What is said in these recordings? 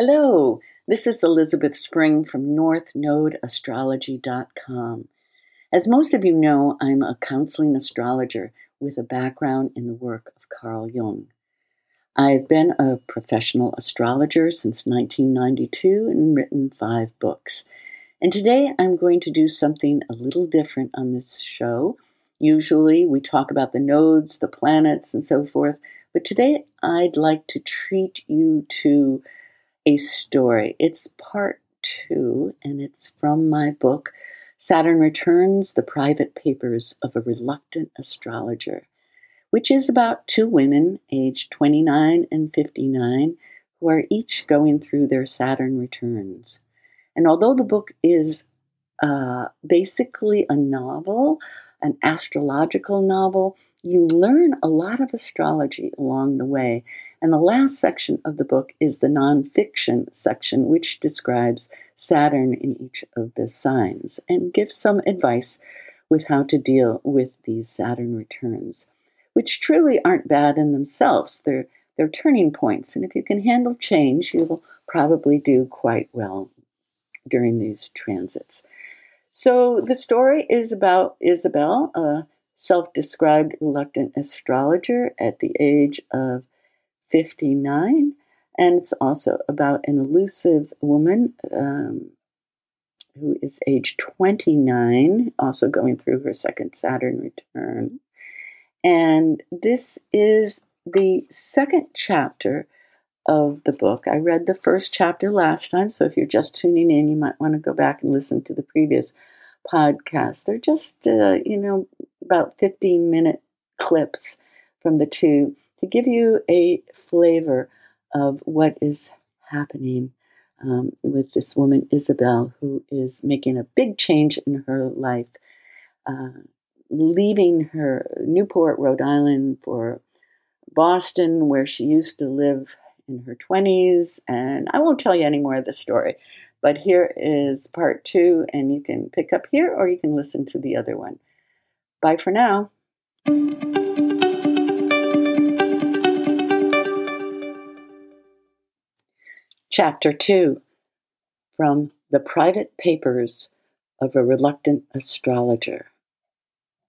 Hello, this is Elizabeth Spring from NorthNodeAstrology.com. As most of you know, I'm a counseling astrologer with a background in the work of Carl Jung. I've been a professional astrologer since 1992 and written five books. And today I'm going to do something a little different on this show. Usually we talk about the nodes, the planets, and so forth, but today I'd like to treat you to a story. It's part two, and it's from my book, Saturn Returns The Private Papers of a Reluctant Astrologer, which is about two women, aged 29 and 59, who are each going through their Saturn returns. And although the book is uh, basically a novel, an astrological novel, you learn a lot of astrology along the way. And the last section of the book is the nonfiction section, which describes Saturn in each of the signs and gives some advice with how to deal with these Saturn returns, which truly aren't bad in themselves. They're, they're turning points. And if you can handle change, you will probably do quite well during these transits. So the story is about Isabel, a self described reluctant astrologer at the age of 59. And it's also about an elusive woman um, who is age 29, also going through her second Saturn return. And this is the second chapter of the book. I read the first chapter last time, so if you're just tuning in, you might want to go back and listen to the previous podcast. They're just, uh, you know, about 15 minute clips from the two to give you a flavor of what is happening um, with this woman, Isabel, who is making a big change in her life, uh, leaving her Newport, Rhode Island for Boston, where she used to live in her 20s. And I won't tell you any more of the story, but here is part two, and you can pick up here or you can listen to the other one. Bye for now. Chapter 2 From the Private Papers of a Reluctant Astrologer.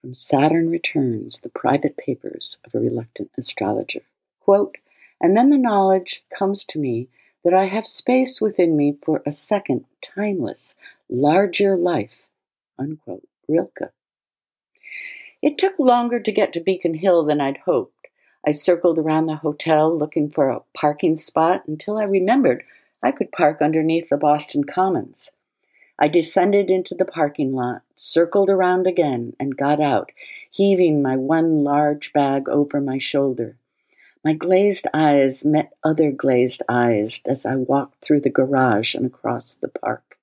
From Saturn Returns, the Private Papers of a Reluctant Astrologer. Quote, and then the knowledge comes to me that I have space within me for a second, timeless, larger life. Unquote. Rilke. It took longer to get to Beacon Hill than I'd hoped. I circled around the hotel looking for a parking spot until I remembered I could park underneath the Boston Commons. I descended into the parking lot, circled around again, and got out, heaving my one large bag over my shoulder. My glazed eyes met other glazed eyes as I walked through the garage and across the park.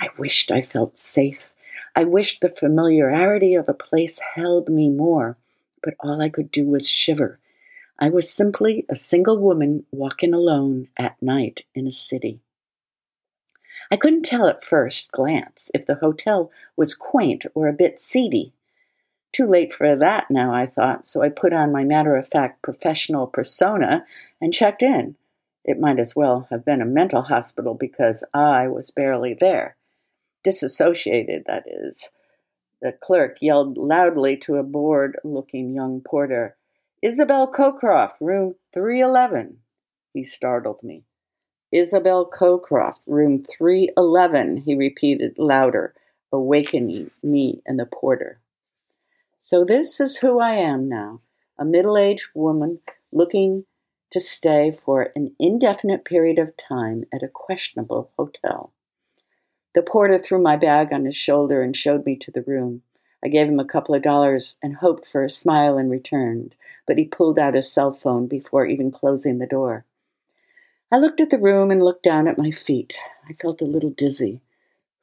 I wished I felt safe. I wished the familiarity of a place held me more, but all I could do was shiver. I was simply a single woman walking alone at night in a city. I couldn't tell at first glance if the hotel was quaint or a bit seedy. Too late for that now, I thought, so I put on my matter of fact professional persona and checked in. It might as well have been a mental hospital because I was barely there. Disassociated, that is. The clerk yelled loudly to a bored looking young porter, Isabel Cocroft, room 311. He startled me. Isabel Cocroft, room 311, he repeated louder, awakening me and the porter. So, this is who I am now a middle aged woman looking to stay for an indefinite period of time at a questionable hotel. The porter threw my bag on his shoulder and showed me to the room. I gave him a couple of dollars and hoped for a smile in return, but he pulled out his cell phone before even closing the door. I looked at the room and looked down at my feet. I felt a little dizzy.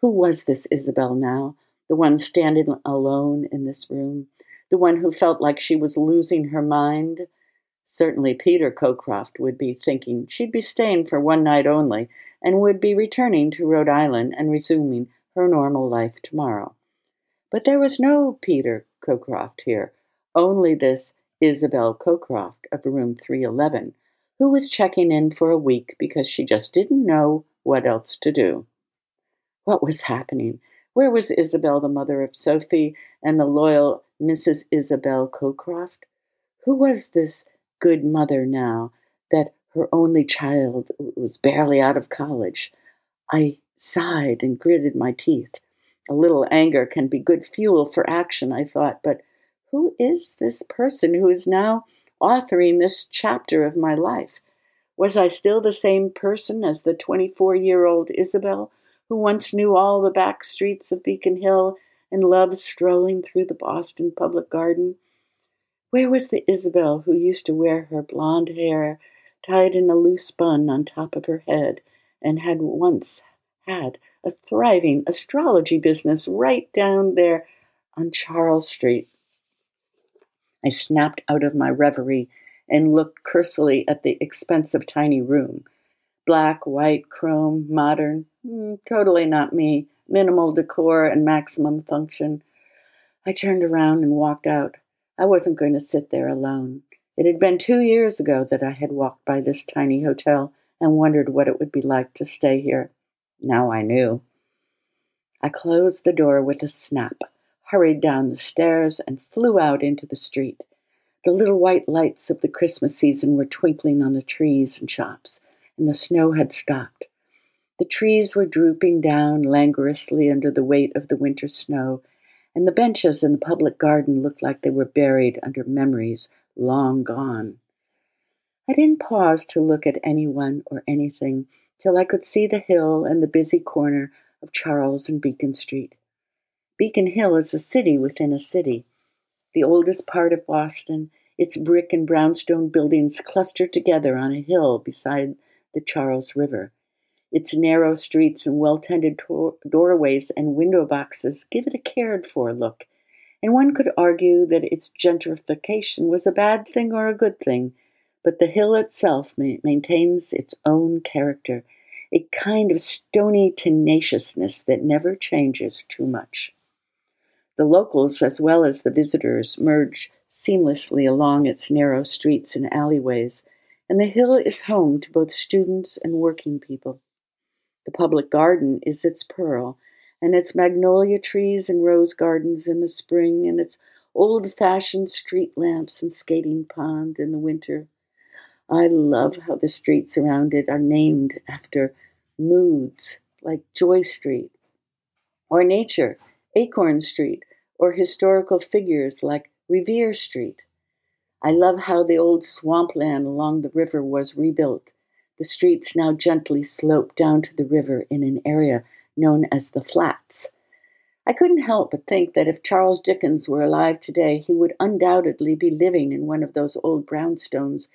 Who was this Isabel now? The one standing alone in this room, the one who felt like she was losing her mind. Certainly, Peter Cocroft would be thinking she'd be staying for one night only and would be returning to Rhode Island and resuming her normal life tomorrow. But there was no Peter Cocroft here, only this Isabel Cocroft of room 311, who was checking in for a week because she just didn't know what else to do. What was happening? Where was Isabel, the mother of Sophie, and the loyal Mrs. Isabel Cocroft? Who was this good mother now that her only child was barely out of college? I sighed and gritted my teeth. A little anger can be good fuel for action, I thought, but who is this person who is now authoring this chapter of my life? Was I still the same person as the 24 year old Isabel, who once knew all the back streets of Beacon Hill and loved strolling through the Boston Public Garden? Where was the Isabel who used to wear her blonde hair tied in a loose bun on top of her head and had once had a thriving astrology business right down there on Charles Street. I snapped out of my reverie and looked cursily at the expensive tiny room. Black, white, chrome, modern, mm, totally not me, minimal decor and maximum function. I turned around and walked out. I wasn't going to sit there alone. It had been two years ago that I had walked by this tiny hotel and wondered what it would be like to stay here. Now I knew. I closed the door with a snap, hurried down the stairs, and flew out into the street. The little white lights of the Christmas season were twinkling on the trees and shops, and the snow had stopped. The trees were drooping down languorously under the weight of the winter snow, and the benches in the public garden looked like they were buried under memories long gone. I didn't pause to look at anyone or anything till I could see the hill and the busy corner of Charles and Beacon Street. Beacon Hill is a city within a city, the oldest part of Boston, its brick and brownstone buildings clustered together on a hill beside the Charles River. Its narrow streets and well tended to- doorways and window boxes give it a cared for look, and one could argue that its gentrification was a bad thing or a good thing, but the hill itself ma- maintains its own character a kind of stony tenaciousness that never changes too much. The locals, as well as the visitors, merge seamlessly along its narrow streets and alleyways, and the hill is home to both students and working people. The public garden is its pearl, and its magnolia trees and rose gardens in the spring, and its old fashioned street lamps and skating pond in the winter. I love how the streets around it are named after moods like Joy Street, or nature, Acorn Street, or historical figures like Revere Street. I love how the old swampland along the river was rebuilt. The streets now gently slope down to the river in an area known as the Flats. I couldn't help but think that if Charles Dickens were alive today, he would undoubtedly be living in one of those old brownstones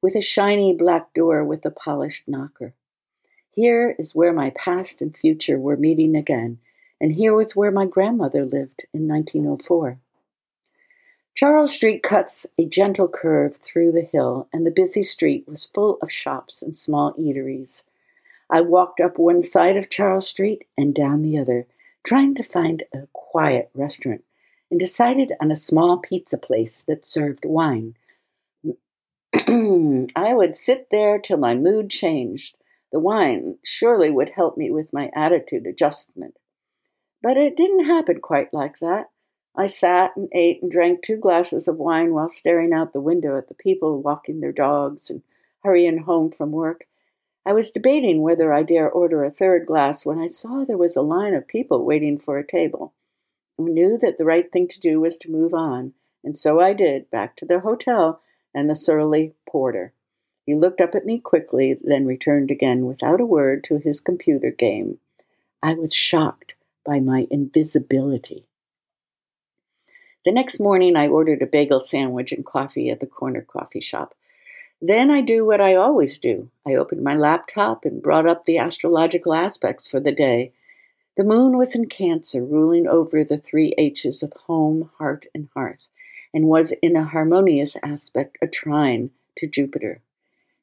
with a shiny black door with a polished knocker. Here is where my past and future were meeting again, and here was where my grandmother lived in 1904. Charles Street cuts a gentle curve through the hill, and the busy street was full of shops and small eateries. I walked up one side of Charles Street and down the other, trying to find a quiet restaurant, and decided on a small pizza place that served wine. I would sit there till my mood changed. The wine surely would help me with my attitude adjustment. But it didn't happen quite like that. I sat and ate and drank two glasses of wine while staring out the window at the people walking their dogs and hurrying home from work. I was debating whether I dare order a third glass when I saw there was a line of people waiting for a table. I knew that the right thing to do was to move on, and so I did, back to the hotel and the surly porter. He looked up at me quickly, then returned again without a word to his computer game. I was shocked by my invisibility. The next morning, I ordered a bagel sandwich and coffee at the corner coffee shop. Then I do what I always do I opened my laptop and brought up the astrological aspects for the day. The moon was in Cancer, ruling over the three H's of home, heart, and hearth and was in a harmonious aspect a trine to Jupiter.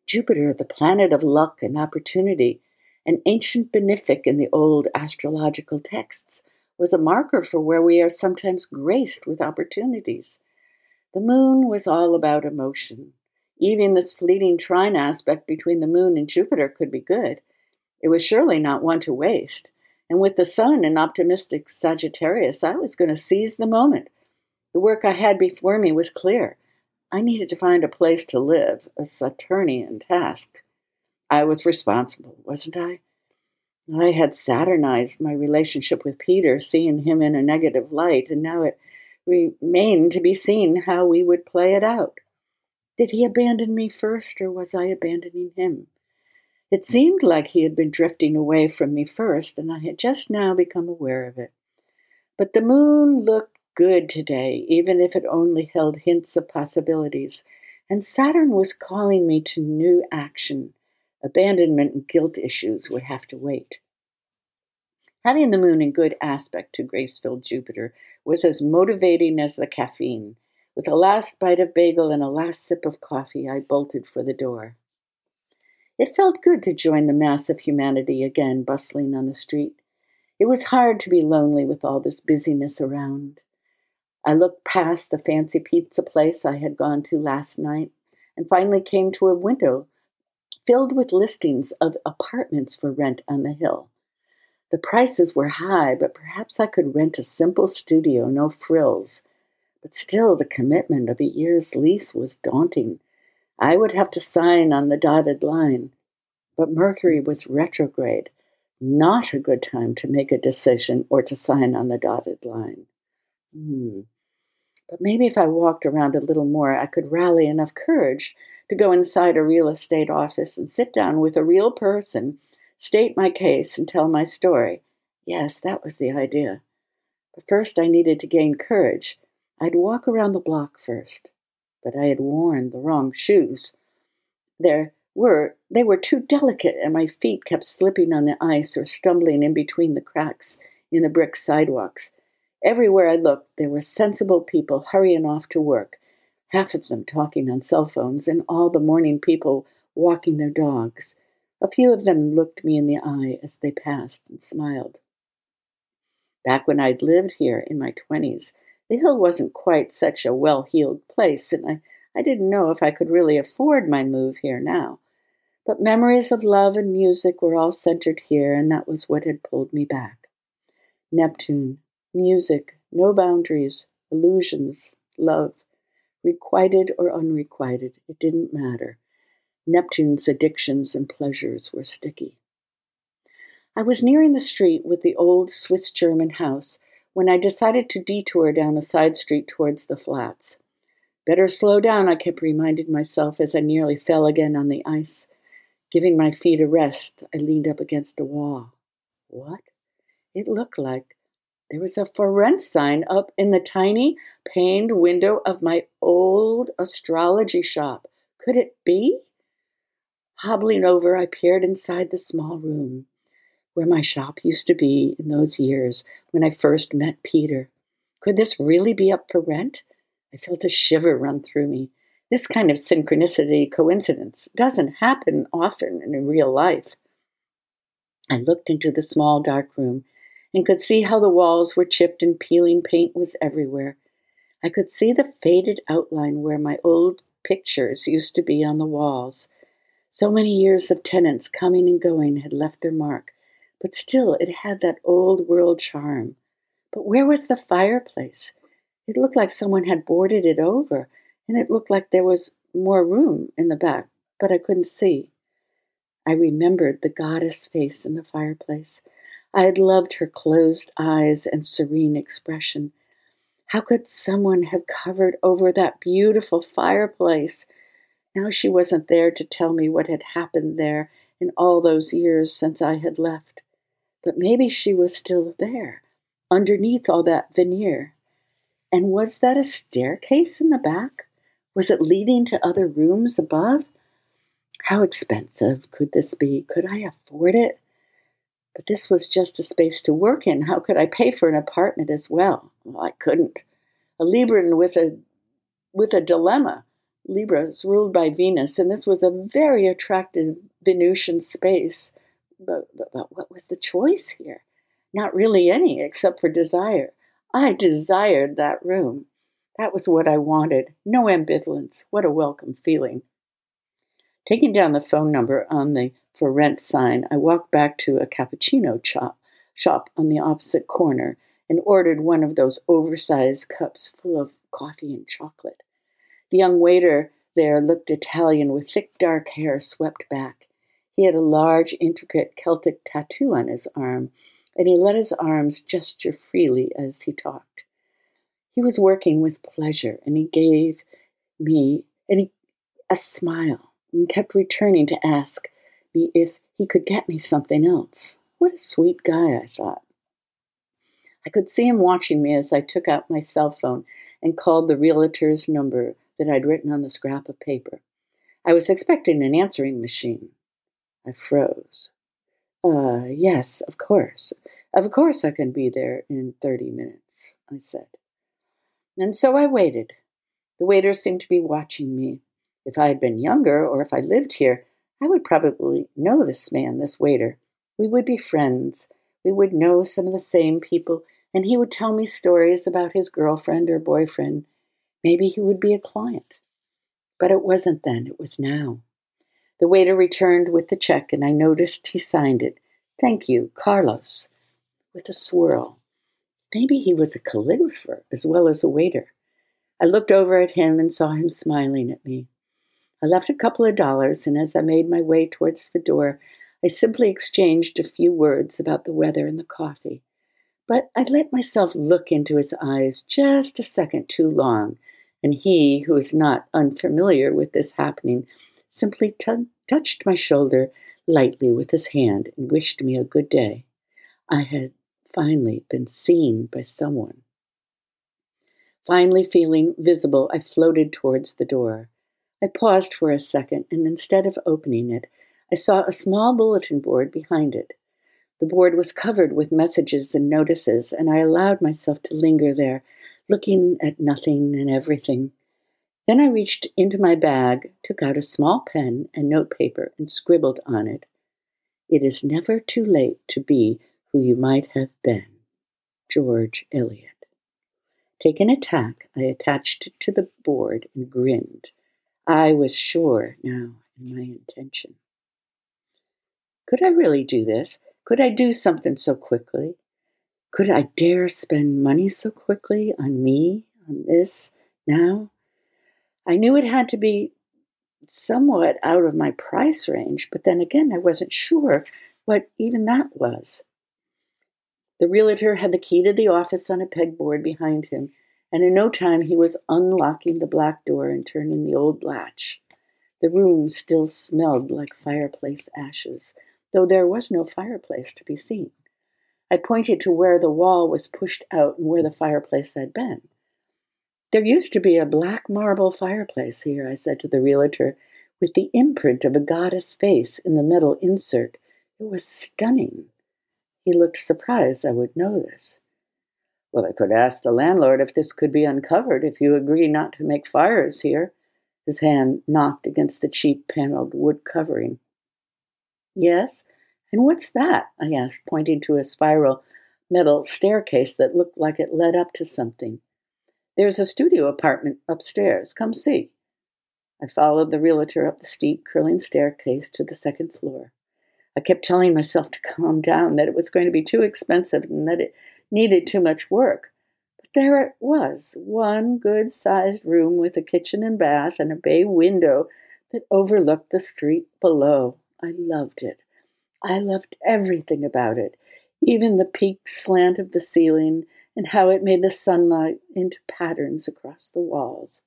Jupiter, the planet of luck and opportunity, an ancient benefic in the old astrological texts, was a marker for where we are sometimes graced with opportunities. The moon was all about emotion. Even this fleeting trine aspect between the moon and Jupiter could be good. It was surely not one to waste. And with the sun in optimistic Sagittarius, I was going to seize the moment. The work I had before me was clear. I needed to find a place to live, a Saturnian task. I was responsible, wasn't I? I had Saturnized my relationship with Peter, seeing him in a negative light, and now it remained to be seen how we would play it out. Did he abandon me first, or was I abandoning him? It seemed like he had been drifting away from me first, and I had just now become aware of it. But the moon looked good today, even if it only held hints of possibilities, and Saturn was calling me to new action. Abandonment and guilt issues would have to wait. Having the moon in good aspect to grace filled Jupiter was as motivating as the caffeine. With a last bite of bagel and a last sip of coffee, I bolted for the door. It felt good to join the mass of humanity again bustling on the street. It was hard to be lonely with all this busyness around. I looked past the fancy pizza place I had gone to last night and finally came to a window filled with listings of apartments for rent on the hill. The prices were high, but perhaps I could rent a simple studio, no frills. But still, the commitment of a year's lease was daunting. I would have to sign on the dotted line. But Mercury was retrograde, not a good time to make a decision or to sign on the dotted line. Hmm. But maybe if I walked around a little more, I could rally enough courage to go inside a real estate office and sit down with a real person, state my case, and tell my story. Yes, that was the idea. But first, I needed to gain courage. I'd walk around the block first but I had worn the wrong shoes. There were they were too delicate, and my feet kept slipping on the ice or stumbling in between the cracks in the brick sidewalks. Everywhere I looked, there were sensible people hurrying off to work, half of them talking on cell phones, and all the morning people walking their dogs. A few of them looked me in the eye as they passed and smiled. Back when I'd lived here in my twenties, the hill wasn't quite such a well heeled place, and I, I didn't know if I could really afford my move here now. But memories of love and music were all centered here, and that was what had pulled me back. Neptune, music, no boundaries, illusions, love. Requited or unrequited, it didn't matter. Neptune's addictions and pleasures were sticky. I was nearing the street with the old Swiss German house when I decided to detour down a side street towards the flats. Better slow down, I kept reminding myself as I nearly fell again on the ice. Giving my feet a rest, I leaned up against the wall. What? It looked like there was a for rent sign up in the tiny paned window of my old astrology shop. Could it be? Hobbling over, I peered inside the small room where my shop used to be in those years when I first met Peter. Could this really be up for rent? I felt a shiver run through me. This kind of synchronicity coincidence doesn't happen often in real life. I looked into the small dark room and could see how the walls were chipped and peeling paint was everywhere. I could see the faded outline where my old pictures used to be on the walls. So many years of tenants coming and going had left their mark, but still it had that old world charm. But where was the fireplace? It looked like someone had boarded it over, and it looked like there was more room in the back, but I couldn't see. I remembered the goddess face in the fireplace. I had loved her closed eyes and serene expression. How could someone have covered over that beautiful fireplace? Now she wasn't there to tell me what had happened there in all those years since I had left. But maybe she was still there, underneath all that veneer. And was that a staircase in the back? Was it leading to other rooms above? How expensive could this be? Could I afford it? But this was just a space to work in. How could I pay for an apartment as well? Well, I couldn't. A Libran with a with a dilemma. Libra is ruled by Venus, and this was a very attractive Venusian space but, but, but what was the choice here? Not really any, except for desire. I desired that room. That was what I wanted. No ambivalence. What a welcome feeling. Taking down the phone number on the for rent sign, I walked back to a cappuccino shop, shop on the opposite corner and ordered one of those oversized cups full of coffee and chocolate. The young waiter there looked Italian with thick dark hair swept back. He had a large, intricate Celtic tattoo on his arm, and he let his arms gesture freely as he talked. He was working with pleasure, and he gave me and he, a smile and kept returning to ask me if he could get me something else. What a sweet guy, I thought. I could see him watching me as I took out my cell phone and called the realtor's number that I'd written on the scrap of paper. I was expecting an answering machine. I froze. Uh, yes, of course. Of course I can be there in 30 minutes, I said. And so I waited. The waiter seemed to be watching me. If I had been younger, or if I lived here, I would probably know this man, this waiter. We would be friends. We would know some of the same people, and he would tell me stories about his girlfriend or boyfriend. Maybe he would be a client. But it wasn't then, it was now. The waiter returned with the check, and I noticed he signed it. Thank you, Carlos, with a swirl. Maybe he was a calligrapher as well as a waiter. I looked over at him and saw him smiling at me. I left a couple of dollars, and as I made my way towards the door, I simply exchanged a few words about the weather and the coffee. But I let myself look into his eyes just a second too long, and he, who is not unfamiliar with this happening, simply t- touched my shoulder lightly with his hand and wished me a good day. I had finally been seen by someone. Finally feeling visible, I floated towards the door. I paused for a second, and instead of opening it, I saw a small bulletin board behind it. The board was covered with messages and notices, and I allowed myself to linger there, looking at nothing and everything. Then I reached into my bag, took out a small pen and notepaper, and scribbled on it It is never too late to be who you might have been. George Eliot. Taking a tack, I attached it to the board and grinned. I was sure now in my intention. Could I really do this? Could I do something so quickly? Could I dare spend money so quickly on me, on this, now? I knew it had to be somewhat out of my price range, but then again, I wasn't sure what even that was. The realtor had the key to the office on a pegboard behind him, and in no time he was unlocking the black door and turning the old latch. The room still smelled like fireplace ashes, though there was no fireplace to be seen. I pointed to where the wall was pushed out and where the fireplace had been. There used to be a black marble fireplace here, I said to the realtor, with the imprint of a goddess face in the metal insert. It was stunning. He looked surprised I would know this. Well, I could ask the landlord if this could be uncovered if you agree not to make fires here. His hand knocked against the cheap paneled wood covering. Yes, and what's that? I asked, pointing to a spiral metal staircase that looked like it led up to something. There's a studio apartment upstairs. Come see. I followed the realtor up the steep, curling staircase to the second floor. I kept telling myself to calm down, that it was going to be too expensive and that it needed too much work. But there it was one good sized room with a kitchen and bath and a bay window that overlooked the street below. I loved it. I loved everything about it, even the peaked slant of the ceiling and how it made the sunlight into patterns across the walls.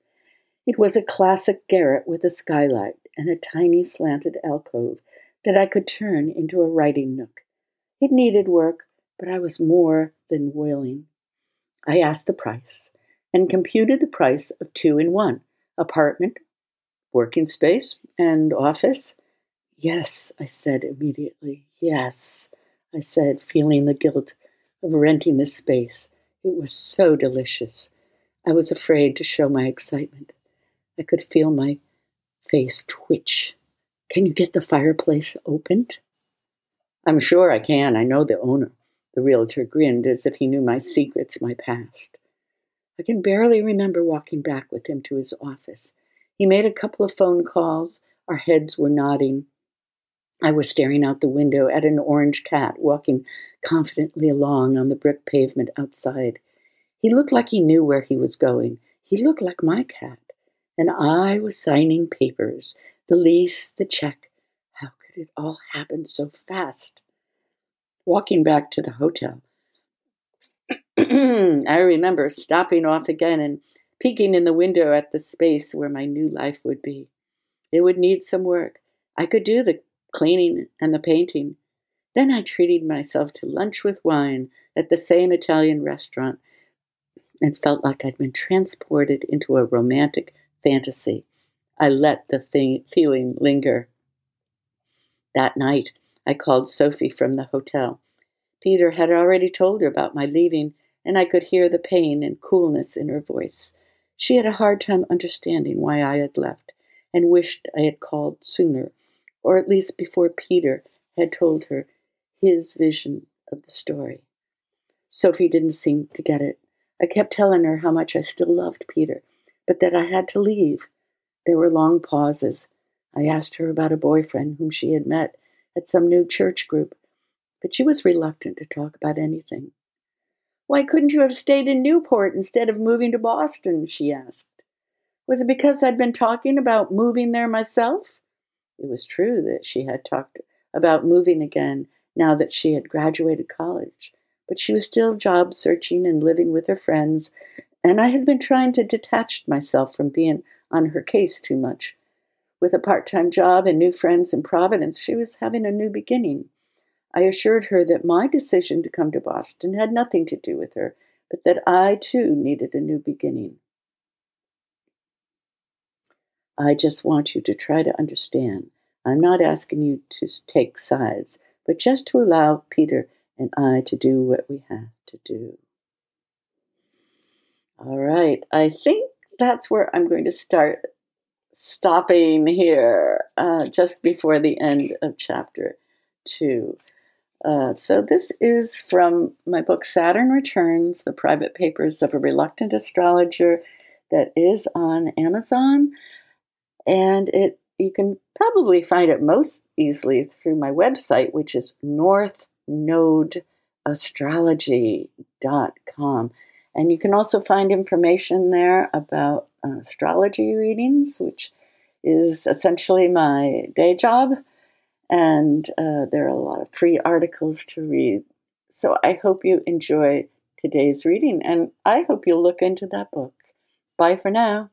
It was a classic garret with a skylight and a tiny slanted alcove that I could turn into a writing nook. It needed work, but I was more than willing. I asked the price and computed the price of two in one apartment, working space, and office. Yes, I said immediately. Yes, I said, feeling the guilt of renting this space. It was so delicious. I was afraid to show my excitement. I could feel my face twitch can you get the fireplace opened? I'm sure I can. I know the owner. The realtor grinned as if he knew my secrets, my past. I can barely remember walking back with him to his office. He made a couple of phone calls, Our heads were nodding. I was staring out the window at an orange cat walking confidently along on the brick pavement outside. He looked like he knew where he was going. He looked like my cat. And I was signing papers the lease, the check. How could it all happen so fast? Walking back to the hotel, I remember stopping off again and peeking in the window at the space where my new life would be. It would need some work. I could do the cleaning and the painting. Then I treated myself to lunch with wine at the same Italian restaurant and felt like I'd been transported into a romantic fantasy. I let the thing, feeling linger. That night, I called Sophie from the hotel. Peter had already told her about my leaving, and I could hear the pain and coolness in her voice. She had a hard time understanding why I had left and wished I had called sooner, or at least before Peter had told her his vision of the story. Sophie didn't seem to get it. I kept telling her how much I still loved Peter, but that I had to leave. There were long pauses. I asked her about a boyfriend whom she had met at some new church group but she was reluctant to talk about anything. Why couldn't you have stayed in Newport instead of moving to Boston? she asked. Was it because I'd been talking about moving there myself? It was true that she had talked about moving again now that she had graduated college, but she was still job searching and living with her friends, and I had been trying to detach myself from being on her case too much. With a part time job and new friends in Providence, she was having a new beginning. I assured her that my decision to come to Boston had nothing to do with her, but that I too needed a new beginning. I just want you to try to understand. I'm not asking you to take sides, but just to allow Peter and I to do what we have to do. All right, I think that's where I'm going to start stopping here, uh, just before the end of chapter two. Uh, so, this is from my book Saturn Returns The Private Papers of a Reluctant Astrologer, that is on Amazon. And it you can probably find it most easily through my website, which is northnodeastrology.com. And you can also find information there about astrology readings, which is essentially my day job and uh, there are a lot of free articles to read. So I hope you enjoy today's reading, and I hope you'll look into that book. Bye for now.